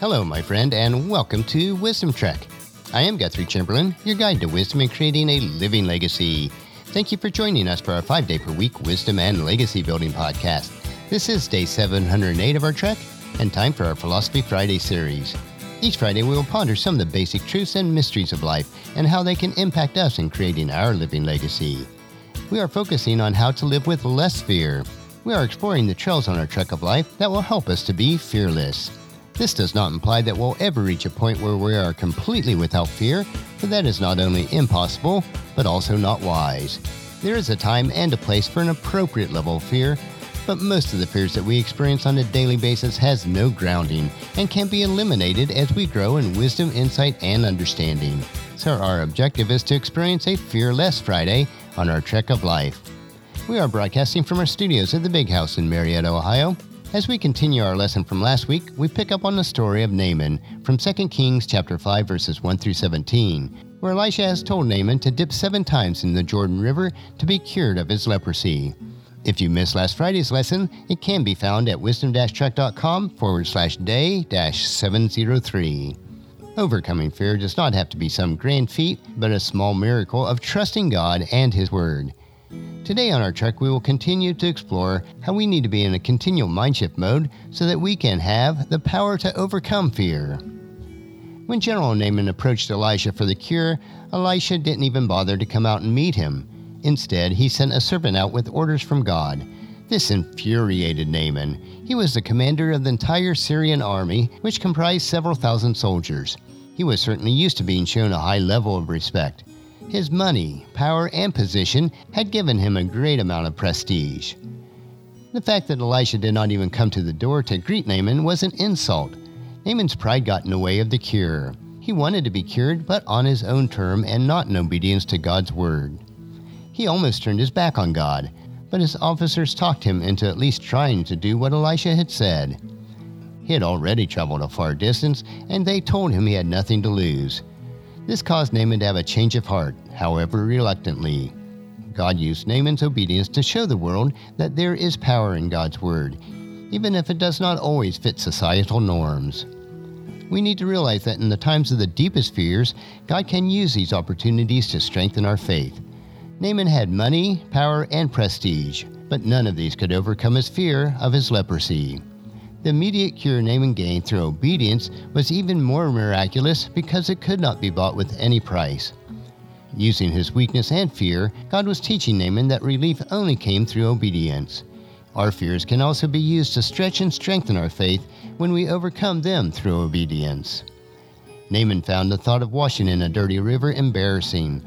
Hello, my friend, and welcome to Wisdom Trek. I am Guthrie Chamberlain, your guide to wisdom and creating a living legacy. Thank you for joining us for our five day per week wisdom and legacy building podcast. This is day 708 of our trek, and time for our Philosophy Friday series. Each Friday, we will ponder some of the basic truths and mysteries of life and how they can impact us in creating our living legacy. We are focusing on how to live with less fear. We are exploring the trails on our trek of life that will help us to be fearless. This does not imply that we'll ever reach a point where we are completely without fear, for that is not only impossible, but also not wise. There is a time and a place for an appropriate level of fear, but most of the fears that we experience on a daily basis has no grounding and can be eliminated as we grow in wisdom, insight, and understanding. So our objective is to experience a fearless Friday on our trek of life. We are broadcasting from our studios at the Big House in Marietta, Ohio. As we continue our lesson from last week, we pick up on the story of Naaman from 2 Kings chapter 5 verses 1 through 17, where Elisha has told Naaman to dip 7 times in the Jordan River to be cured of his leprosy. If you missed last Friday's lesson, it can be found at wisdom-trek.com forward slash day dash 703. Overcoming fear does not have to be some grand feat, but a small miracle of trusting God and His Word. Today on our trek, we will continue to explore how we need to be in a continual mindshift mode so that we can have the power to overcome fear. When General Naaman approached Elisha for the cure, Elisha didn't even bother to come out and meet him. Instead, he sent a servant out with orders from God. This infuriated Naaman. He was the commander of the entire Syrian army, which comprised several thousand soldiers. He was certainly used to being shown a high level of respect. His money, power, and position had given him a great amount of prestige. The fact that Elisha did not even come to the door to greet Naaman was an insult. Naaman's pride got in the way of the cure. He wanted to be cured, but on his own term and not in obedience to God's word. He almost turned his back on God, but his officers talked him into at least trying to do what Elisha had said. He had already traveled a far distance, and they told him he had nothing to lose. This caused Naaman to have a change of heart, however reluctantly. God used Naaman's obedience to show the world that there is power in God's word, even if it does not always fit societal norms. We need to realize that in the times of the deepest fears, God can use these opportunities to strengthen our faith. Naaman had money, power, and prestige, but none of these could overcome his fear of his leprosy. The immediate cure Naaman gained through obedience was even more miraculous because it could not be bought with any price. Using his weakness and fear, God was teaching Naaman that relief only came through obedience. Our fears can also be used to stretch and strengthen our faith when we overcome them through obedience. Naaman found the thought of washing in a dirty river embarrassing.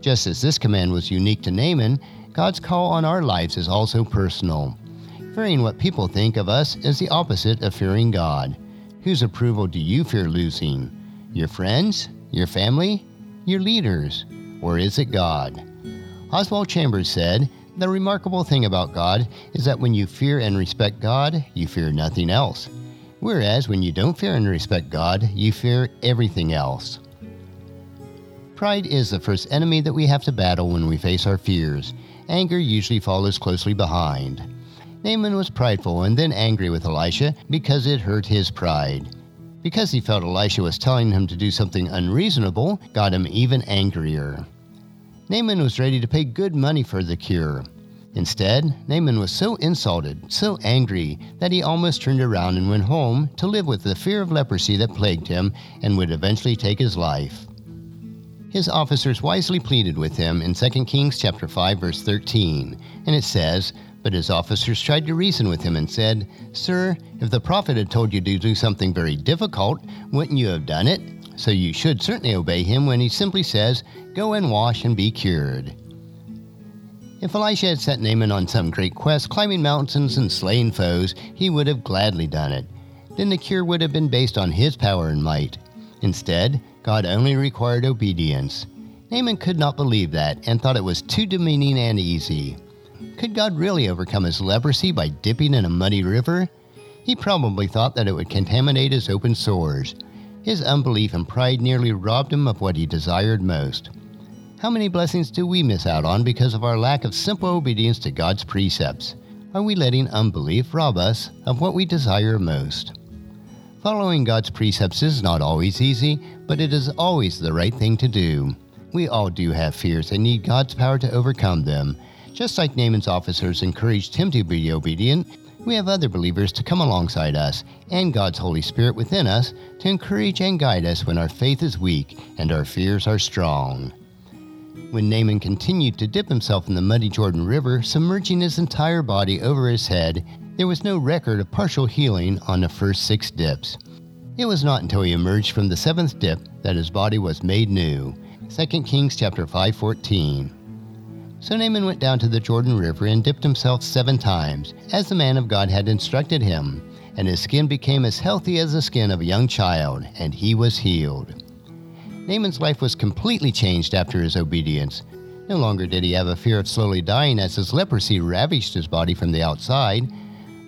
Just as this command was unique to Naaman, God's call on our lives is also personal. Fearing what people think of us is the opposite of fearing God. Whose approval do you fear losing? Your friends? Your family? Your leaders? Or is it God? Oswald Chambers said, The remarkable thing about God is that when you fear and respect God, you fear nothing else. Whereas when you don't fear and respect God, you fear everything else. Pride is the first enemy that we have to battle when we face our fears. Anger usually follows closely behind. Naaman was prideful and then angry with Elisha because it hurt his pride. Because he felt Elisha was telling him to do something unreasonable, got him even angrier. Naaman was ready to pay good money for the cure. Instead, Naaman was so insulted, so angry, that he almost turned around and went home to live with the fear of leprosy that plagued him and would eventually take his life. His officers wisely pleaded with him in 2 Kings chapter 5 verse 13, and it says, but his officers tried to reason with him and said, Sir, if the prophet had told you to do something very difficult, wouldn't you have done it? So you should certainly obey him when he simply says, Go and wash and be cured. If Elisha had sent Naaman on some great quest, climbing mountains and slaying foes, he would have gladly done it. Then the cure would have been based on his power and might. Instead, God only required obedience. Naaman could not believe that and thought it was too demeaning and easy. Could God really overcome his leprosy by dipping in a muddy river? He probably thought that it would contaminate his open sores. His unbelief and pride nearly robbed him of what he desired most. How many blessings do we miss out on because of our lack of simple obedience to God's precepts? Are we letting unbelief rob us of what we desire most? Following God's precepts is not always easy, but it is always the right thing to do. We all do have fears and need God's power to overcome them. Just like Naaman's officers encouraged him to be obedient, we have other believers to come alongside us and God's Holy Spirit within us to encourage and guide us when our faith is weak and our fears are strong. When Naaman continued to dip himself in the muddy Jordan River, submerging his entire body over his head, there was no record of partial healing on the first six dips. It was not until he emerged from the seventh dip that his body was made new. 2 Kings chapter 5:14. So Naaman went down to the Jordan River and dipped himself seven times, as the man of God had instructed him, and his skin became as healthy as the skin of a young child, and he was healed. Naaman's life was completely changed after his obedience. No longer did he have a fear of slowly dying as his leprosy ravaged his body from the outside.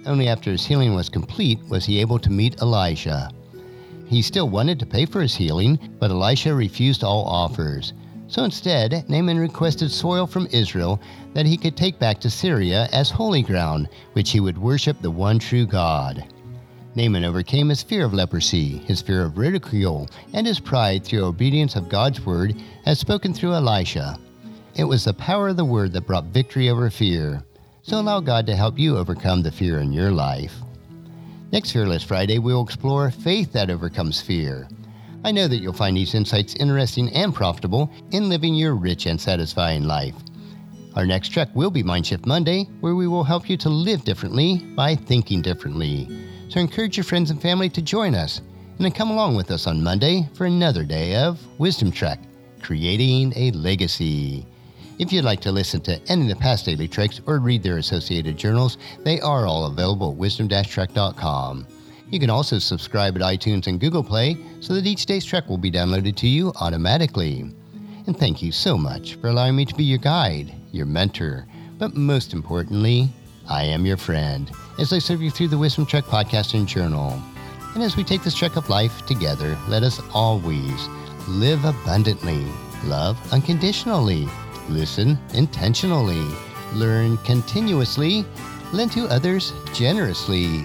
Only after his healing was complete was he able to meet Elisha. He still wanted to pay for his healing, but Elisha refused all offers. So instead, Naaman requested soil from Israel that he could take back to Syria as holy ground, which he would worship the one true God. Naaman overcame his fear of leprosy, his fear of ridicule, and his pride through obedience of God's word as spoken through Elisha. It was the power of the word that brought victory over fear. So allow God to help you overcome the fear in your life. Next Fearless Friday, we'll explore faith that overcomes fear. I know that you'll find these insights interesting and profitable in living your rich and satisfying life. Our next trek will be Mindshift Monday, where we will help you to live differently by thinking differently. So encourage your friends and family to join us, and then come along with us on Monday for another day of Wisdom Trek, creating a legacy. If you'd like to listen to any of the past daily treks or read their associated journals, they are all available at wisdom-trek.com. You can also subscribe at iTunes and Google Play so that each day's trek will be downloaded to you automatically. And thank you so much for allowing me to be your guide, your mentor, but most importantly, I am your friend as I serve you through the Wisdom Trek podcast and journal. And as we take this trek of life together, let us always live abundantly, love unconditionally, listen intentionally, learn continuously, lend to others generously